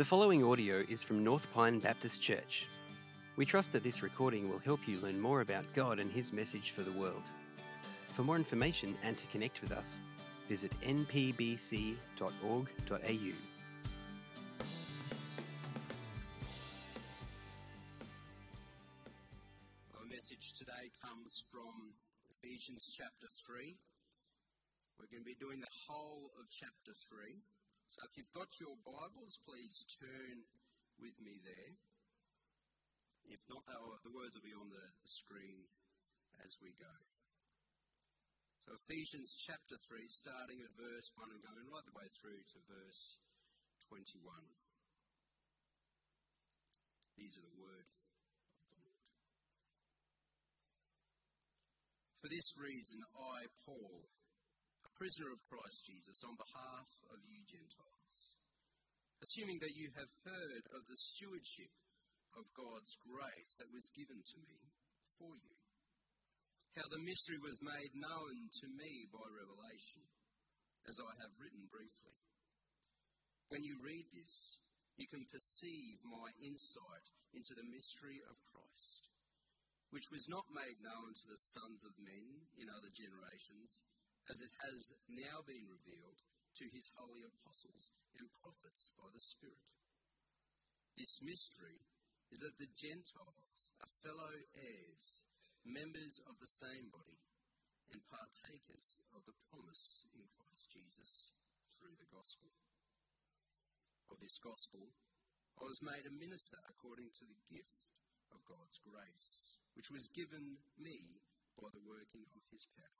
The following audio is from North Pine Baptist Church. We trust that this recording will help you learn more about God and His message for the world. For more information and to connect with us, visit npbc.org.au. Our message today comes from Ephesians chapter 3. We're going to be doing the whole of chapter 3. So if you've got your Bibles, please turn with me there. If not, the words will be on the screen as we go. So Ephesians chapter 3, starting at verse 1 and going right the way through to verse 21. These are the word of the Lord. For this reason, I, Paul, prisoner of Christ Jesus, on behalf of you Gentiles, assuming that you have heard of the stewardship of God's grace that was given to me for you, how the mystery was made known to me by revelation, as I have written briefly. When you read this, you can perceive my insight into the mystery of Christ, which was not made known to the sons of men in other generations as it has now been revealed to his holy apostles and prophets by the Spirit. This mystery is that the Gentiles are fellow heirs, members of the same body, and partakers of the promise in Christ Jesus through the gospel. Of this gospel, I was made a minister according to the gift of God's grace, which was given me by the working of his power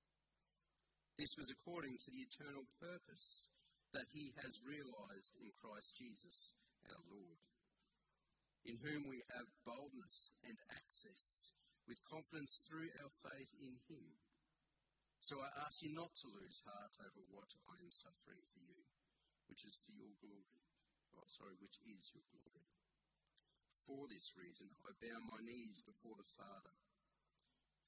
This was according to the eternal purpose that he has realized in Christ Jesus our Lord, in whom we have boldness and access with confidence through our faith in him. So I ask you not to lose heart over what I am suffering for you, which is for your glory. Oh, sorry, which is your glory. For this reason, I bow my knees before the Father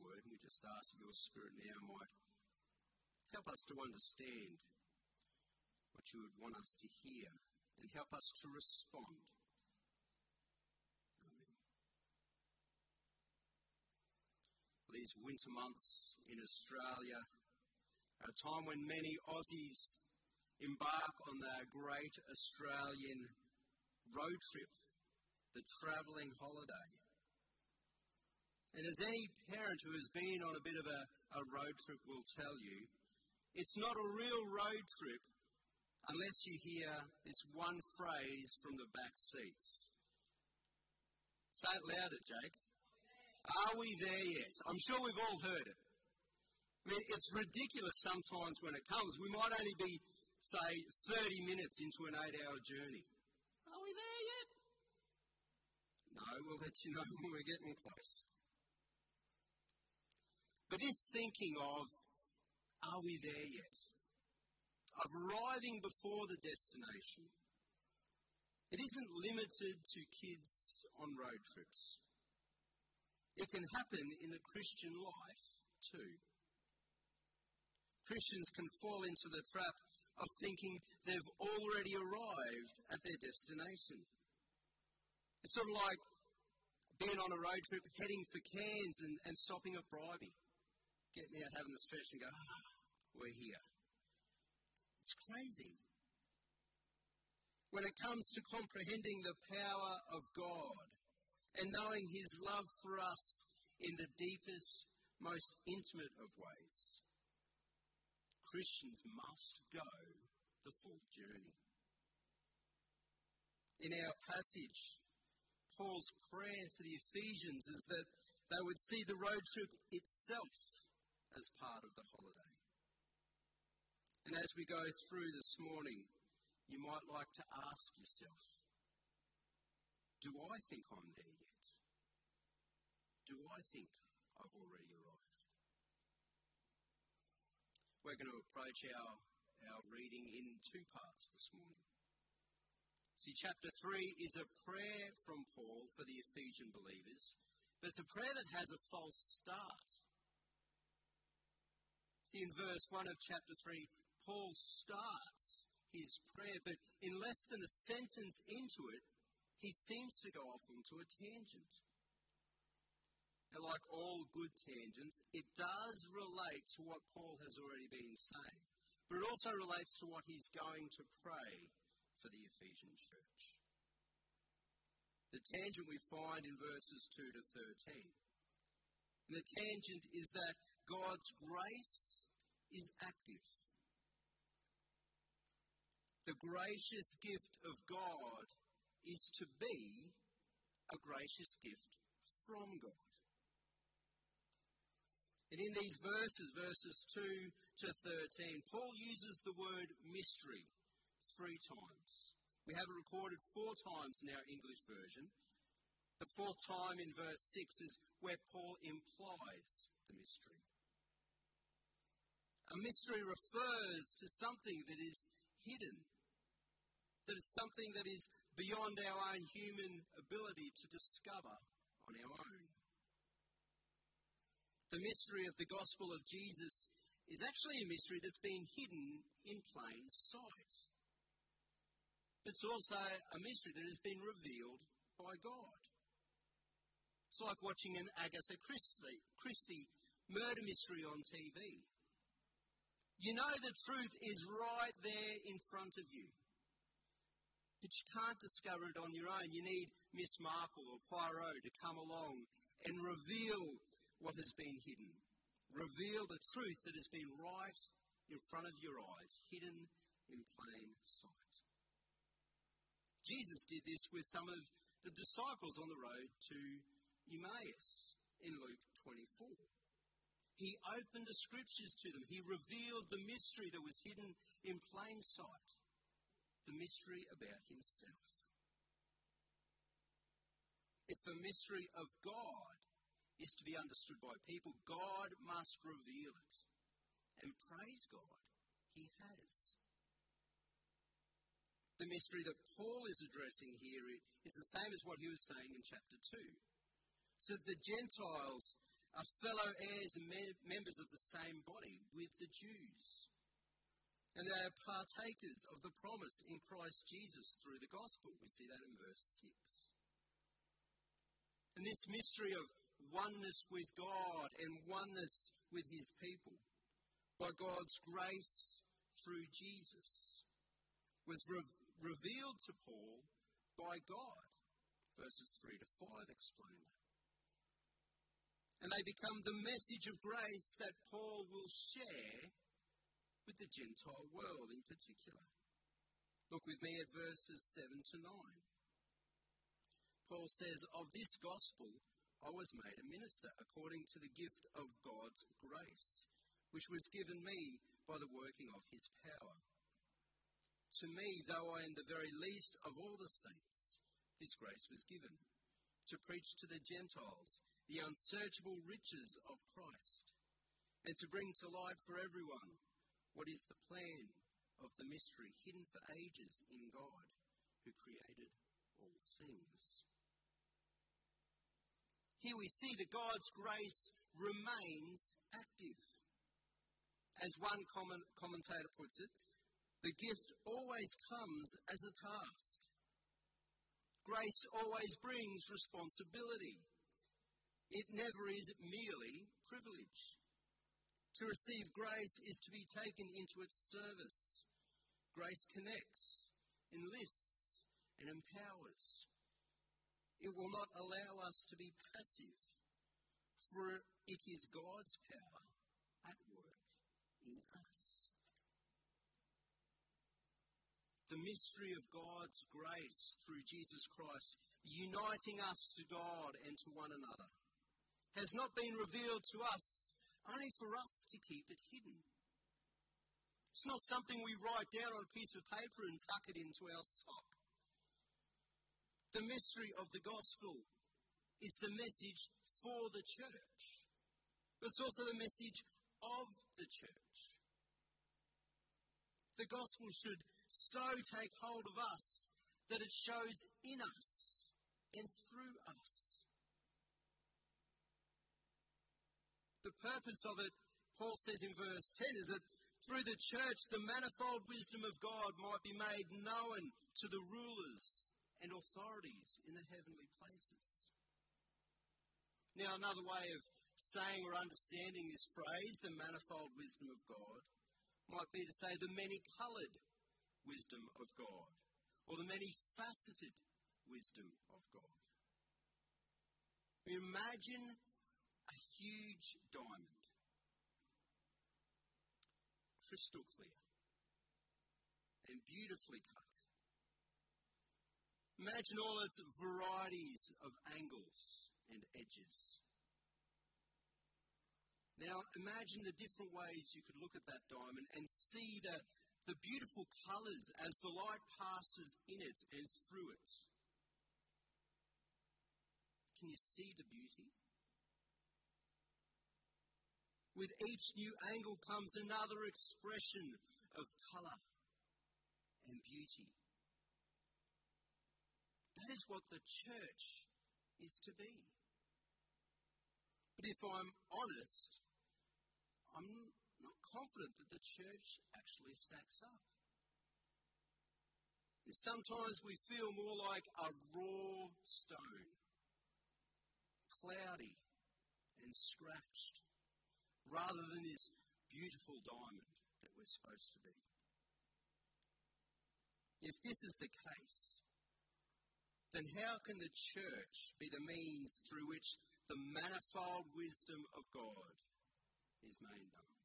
Word, and we just ask that your Spirit now might help us to understand what you would want us to hear and help us to respond. Amen. These winter months in Australia are a time when many Aussies embark on their great Australian road trip, the travelling holiday. And as any parent who has been on a bit of a, a road trip will tell you, it's not a real road trip unless you hear this one phrase from the back seats. Say it louder, Jake. Are we there yet? I'm sure we've all heard it. I mean, it's ridiculous sometimes when it comes. We might only be, say, 30 minutes into an eight hour journey. Are we there yet? No, we'll let you know when we're getting close. But this thinking of Are we there yet? Of arriving before the destination. It isn't limited to kids on road trips. It can happen in the Christian life too. Christians can fall into the trap of thinking they've already arrived at their destination. It's sort of like being on a road trip, heading for Cairns and, and stopping at Bribie, getting out, having the stretch, and go, ah, we're here. It's crazy. When it comes to comprehending the power of God and knowing His love for us in the deepest, most intimate of ways, Christians must go the full journey. In our passage, Paul's prayer for the Ephesians is that they would see the road trip itself as part of the holiday. And as we go through this morning, you might like to ask yourself Do I think I'm there yet? Do I think I've already arrived? We're going to approach our, our reading in two parts this morning. See, chapter 3 is a prayer from Paul for the Ephesian believers, but it's a prayer that has a false start. In verse 1 of chapter 3, Paul starts his prayer, but in less than a sentence into it, he seems to go off onto a tangent. Now, like all good tangents, it does relate to what Paul has already been saying, but it also relates to what he's going to pray for the Ephesian church. The tangent we find in verses 2 to 13. And the tangent is that God's grace is active. The gracious gift of God is to be a gracious gift from God. And in these verses, verses 2 to 13, Paul uses the word mystery three times. We have it recorded four times in our English version. The fourth time in verse 6 is where Paul implies the mystery. A mystery refers to something that is hidden, that is something that is beyond our own human ability to discover on our own. The mystery of the gospel of Jesus is actually a mystery that's been hidden in plain sight. It's also a mystery that has been revealed by God. It's like watching an Agatha Christie, Christie murder mystery on TV. You know the truth is right there in front of you. But you can't discover it on your own. You need Miss Marple or Poirot to come along and reveal what has been hidden. Reveal the truth that has been right in front of your eyes, hidden in plain sight. Jesus did this with some of the disciples on the road to Emmaus in Luke 24. He opened the scriptures to them. He revealed the mystery that was hidden in plain sight, the mystery about himself. If the mystery of God is to be understood by people, God must reveal it. And praise God, He has. The mystery that Paul is addressing here is the same as what he was saying in chapter 2. So the Gentiles are fellow heirs and members of the same body with the Jews. And they are partakers of the promise in Christ Jesus through the gospel. We see that in verse 6. And this mystery of oneness with God and oneness with his people by God's grace through Jesus was revealed to Paul by God. Verses 3 to 5 explain that. And they become the message of grace that Paul will share with the Gentile world in particular. Look with me at verses 7 to 9. Paul says, Of this gospel I was made a minister according to the gift of God's grace, which was given me by the working of his power. To me, though I am the very least of all the saints, this grace was given to preach to the Gentiles the unsearchable riches of Christ and to bring to light for everyone what is the plan of the mystery hidden for ages in God who created all things. Here we see that God's grace remains active. As one commentator puts it, the gift always comes as a task. Grace always brings responsibility. It never is merely privilege. To receive grace is to be taken into its service. Grace connects, enlists, and empowers. It will not allow us to be passive, for it is God's power at work in us. The mystery of God's grace through Jesus Christ, uniting us to God and to one another, has not been revealed to us only for us to keep it hidden. It's not something we write down on a piece of paper and tuck it into our sock. The mystery of the gospel is the message for the church, but it's also the message of the church. The gospel should so take hold of us that it shows in us and through us. The purpose of it, Paul says in verse 10, is that through the church the manifold wisdom of God might be made known to the rulers and authorities in the heavenly places. Now, another way of saying or understanding this phrase, the manifold wisdom of God, might be to say the many coloured wisdom of God, or the many faceted wisdom of God. Imagine huge diamond, crystal clear, and beautifully cut. Imagine all its varieties of angles and edges. Now, imagine the different ways you could look at that diamond and see the, the beautiful colours as the light passes in it and through it. Can you see the beauty? With each new angle comes another expression of colour and beauty. That is what the church is to be. But if I'm honest, I'm not confident that the church actually stacks up. Sometimes we feel more like a raw stone, cloudy and scratched, rather than this beautiful diamond that we're supposed to be. If this is the case, then how can the church be the means through which the manifold wisdom of God is made known?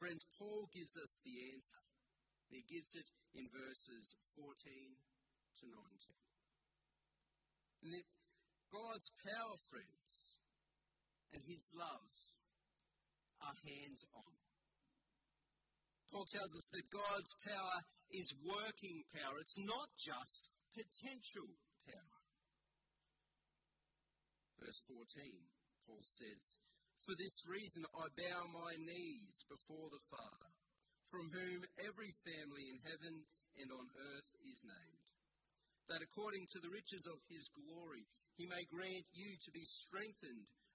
Friends, Paul gives us the answer. He gives it in verses 14 to 19. And that God's power, friends, and his love are hands on. Paul tells us that God's power is working power. It's not just potential power. Verse 14, Paul says, For this reason I bow my knees before the Father, from whom every family in heaven and on earth is named, that according to the riches of his glory he may grant you to be strengthened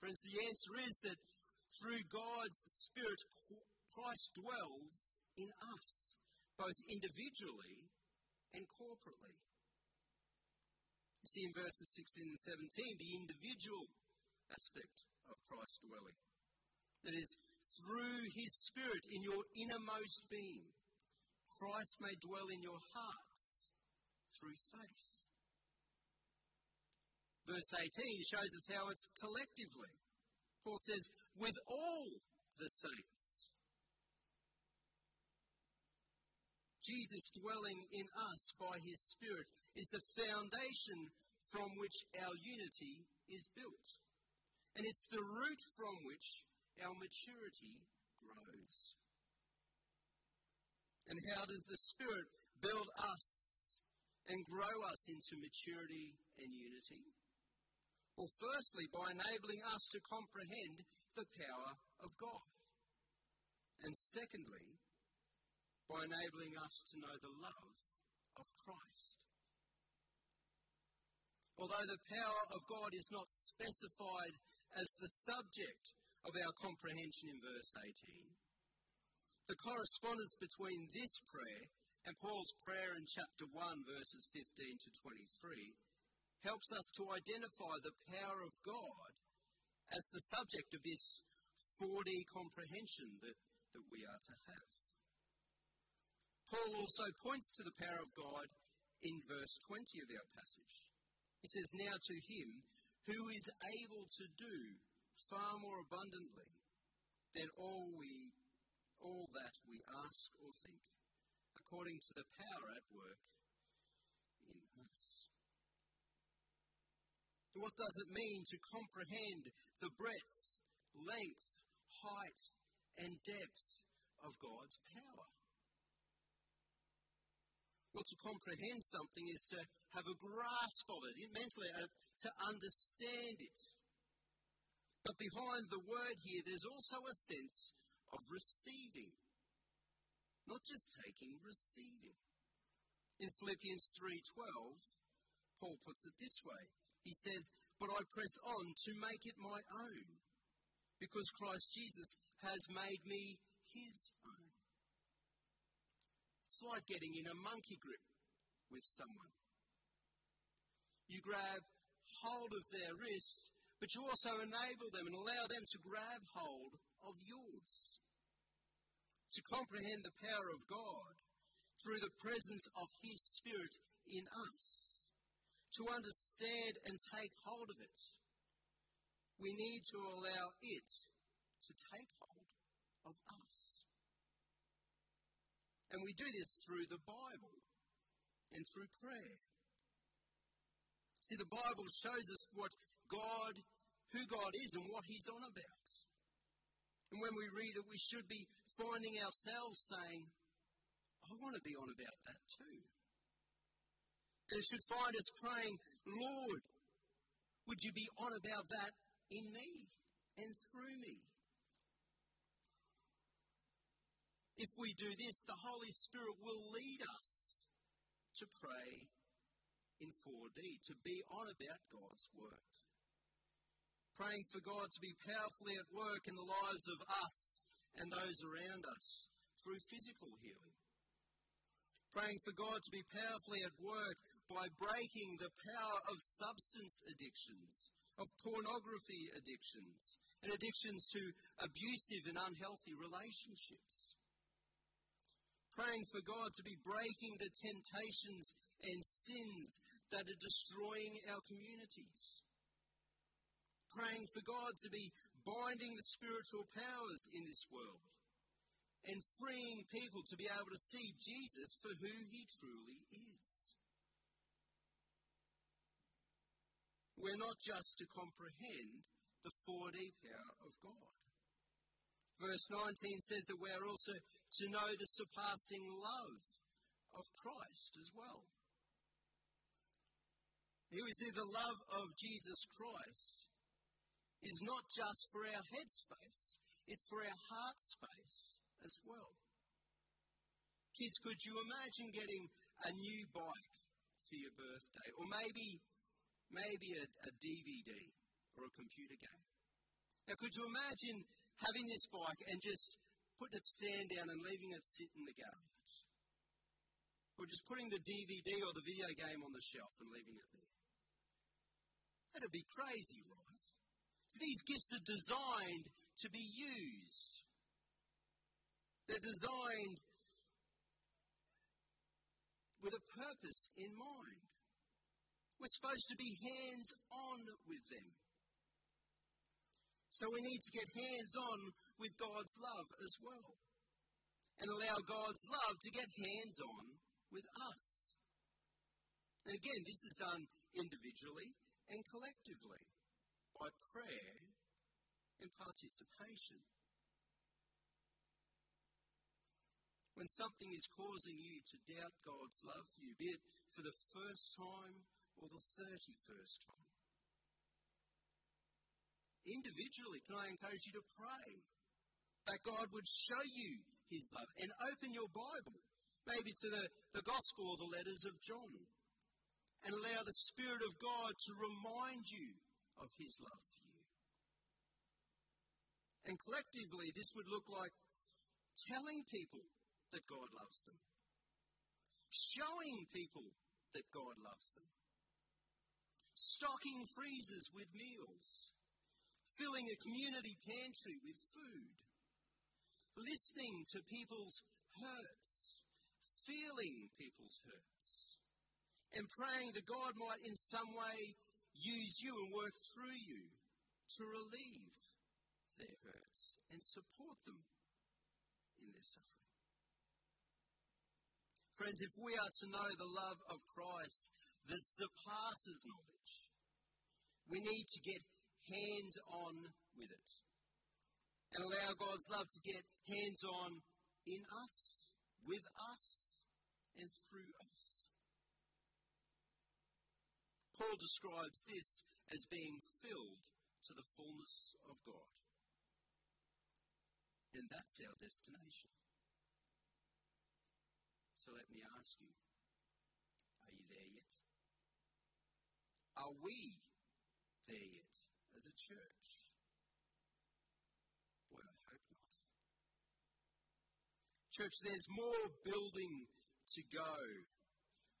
Friends, the answer is that through God's Spirit, Christ dwells in us, both individually and corporately. You see in verses 16 and 17 the individual aspect of Christ's dwelling. That is, through his Spirit in your innermost being, Christ may dwell in your hearts through faith. Verse 18 shows us how it's collectively. Paul says, with all the saints. Jesus dwelling in us by his Spirit is the foundation from which our unity is built. And it's the root from which our maturity grows. And how does the Spirit build us and grow us into maturity and unity? Well, firstly, by enabling us to comprehend the power of God. And secondly, by enabling us to know the love of Christ. Although the power of God is not specified as the subject of our comprehension in verse 18, the correspondence between this prayer and Paul's prayer in chapter 1, verses 15 to 23, helps us to identify the power of God as the subject of this 4D comprehension that, that we are to have. Paul also points to the power of God in verse 20 of our passage. He says, Now to him who is able to do far more abundantly than all we all that we ask or think, according to the power at work in us. What does it mean to comprehend the breadth, length, height, and depth of God's power? Well, to comprehend something is to have a grasp of it, mentally, uh, to understand it. But behind the word here, there's also a sense of receiving. Not just taking, receiving. In Philippians 3:12, Paul puts it this way. He says, "But I press on to make it my own, because Christ Jesus has made me his own." It's like getting in a monkey grip with someone. You grab hold of their wrist, but you also enable them and allow them to grab hold of yours. To comprehend the power of God through the presence of His Spirit in us, to understand and take hold of it, we need to allow it to take hold of us. And we do this through the Bible and through prayer. See, the Bible shows us what God, who God is and what He's on about. And when we read it, we should be finding ourselves saying, I want to be on about that too. And should find us praying, Lord, would you be on about that in me and through me? If we do this, the Holy Spirit will lead us to pray in 4D, to be on about God's work. Praying for God to be powerfully at work in the lives of us and those around us through physical healing. Praying for God to be powerfully at work by breaking the power of substance addictions, of pornography addictions, and addictions to abusive and unhealthy relationships praying for God to be breaking the temptations and sins that are destroying our communities. Praying for God to be binding the spiritual powers in this world and freeing people to be able to see Jesus for who he truly is. We're not just to comprehend the 4D power of God. Verse 19 says that we're also to know the surpassing love of Christ as well. Here we see the love of Jesus Christ is not just for our head space, it's for our heart space as well. Kids, could you imagine getting a new bike for your birthday? Or maybe, maybe a, a DVD or a computer game? Now, could you imagine having this bike and just putting its stand down and leaving it sit in the garage. Or just putting the DVD or the video game on the shelf and leaving it there. That'd be crazy, right? So these gifts are designed to be used. They're designed with a purpose in mind. We're supposed to be hands on with them. So we need to get hands on with God's love as well and allow God's love to get hands on with us. And again, this is done individually and collectively by prayer and participation. When something is causing you to doubt God's love for you, be it for the first time or the 31st time. Individually, can I encourage you to pray that God would show you his love and open your Bible, maybe to the, the Gospel or the letters of John, and allow the Spirit of God to remind you of his love for you. And collectively, this would look like telling people that God loves them, showing people that God loves them, stocking freezers with meals, filling a community pantry with food, listening to people's hurts, feeling people's hurts, and praying that God might in some way use you and work through you to relieve their hurts and support them in their suffering. Friends, if we are to know the love of Christ that surpasses knowledge, we need to get hands on with it and allow God's love to get hands on in us, with us, and through us. Paul describes this as being filled to the fullness of God. And that's our destination. So let me ask you are you there yet? Are we there yet as a church? Boy, I hope not. Church, there's more building to go.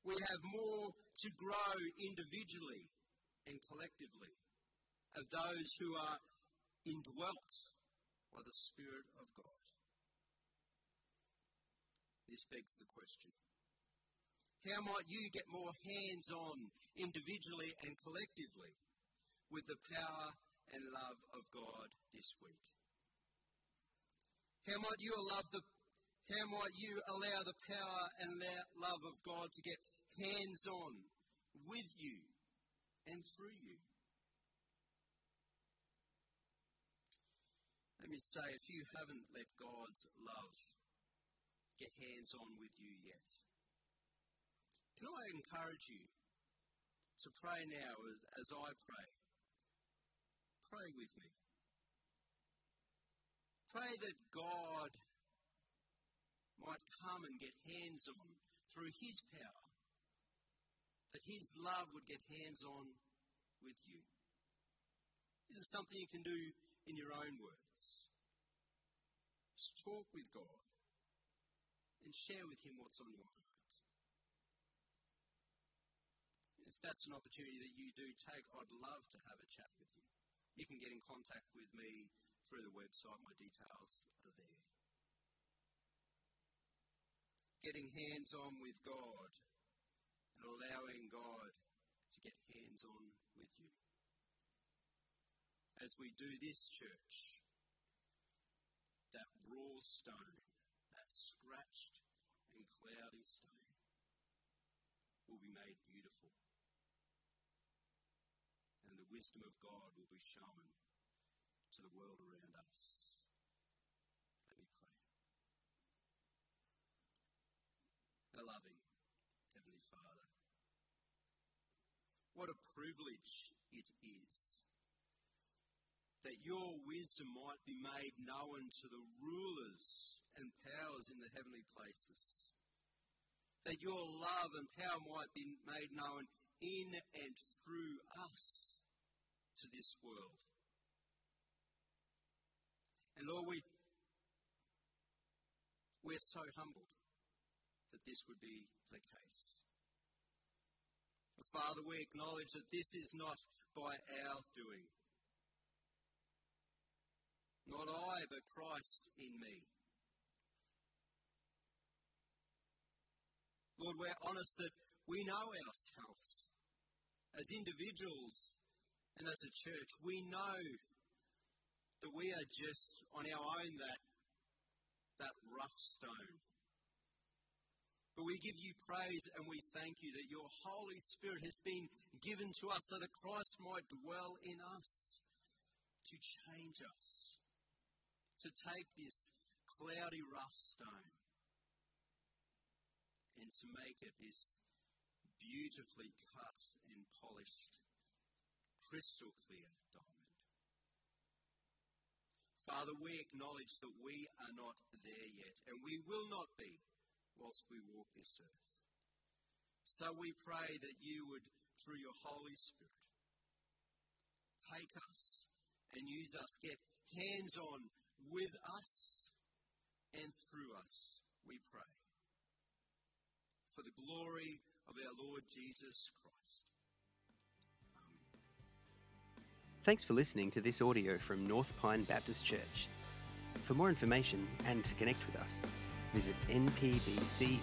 We have more to grow individually and collectively of those who are indwelt by the Spirit of God. This begs the question how might you get more hands on individually and collectively with the power and love of God this week? How might you allow the how might you allow the power and love of God to get hands on with you and through you? Let me say, if you haven't let God's love get hands on with you yet, can I encourage you to pray now as, as I pray? Pray with me. Pray that God might come and get hands on through His power, that His love would get hands on with you. This is something you can do in your own words. Just talk with God and share with Him what's on your heart. If that's an opportunity that you do take, I'd love to have a chat with you. You can get in contact with me through the website. My details are there. Getting hands on with God and allowing God to get hands on with you. As we do this, church, that raw stone, that scratched and cloudy stone, will be made beautiful wisdom of God will be shown to the world around us. Let me pray. Our loving Heavenly Father, what a privilege it is that your wisdom might be made known to the rulers and powers in the heavenly places. That your love and power might be made known in and through us to this world. And Lord, we, we're so humbled that this would be the case. But Father, we acknowledge that this is not by our doing. Not I, but Christ in me. Lord, we're honest that we know ourselves as individuals and as a church, we know that we are just on our own that, that rough stone. But we give you praise and we thank you that your Holy Spirit has been given to us so that Christ might dwell in us to change us, to take this cloudy, rough stone and to make it this beautifully cut and polished, crystal clear diamond. Father, we acknowledge that we are not there yet, and we will not be whilst we walk this earth. So we pray that you would, through your Holy Spirit, take us and use us, get hands on with us and through us, we pray. For the glory of our Lord Jesus Christ. Thanks for listening to this audio from North Pine Baptist Church. For more information and to connect with us, visit npbc.org.au.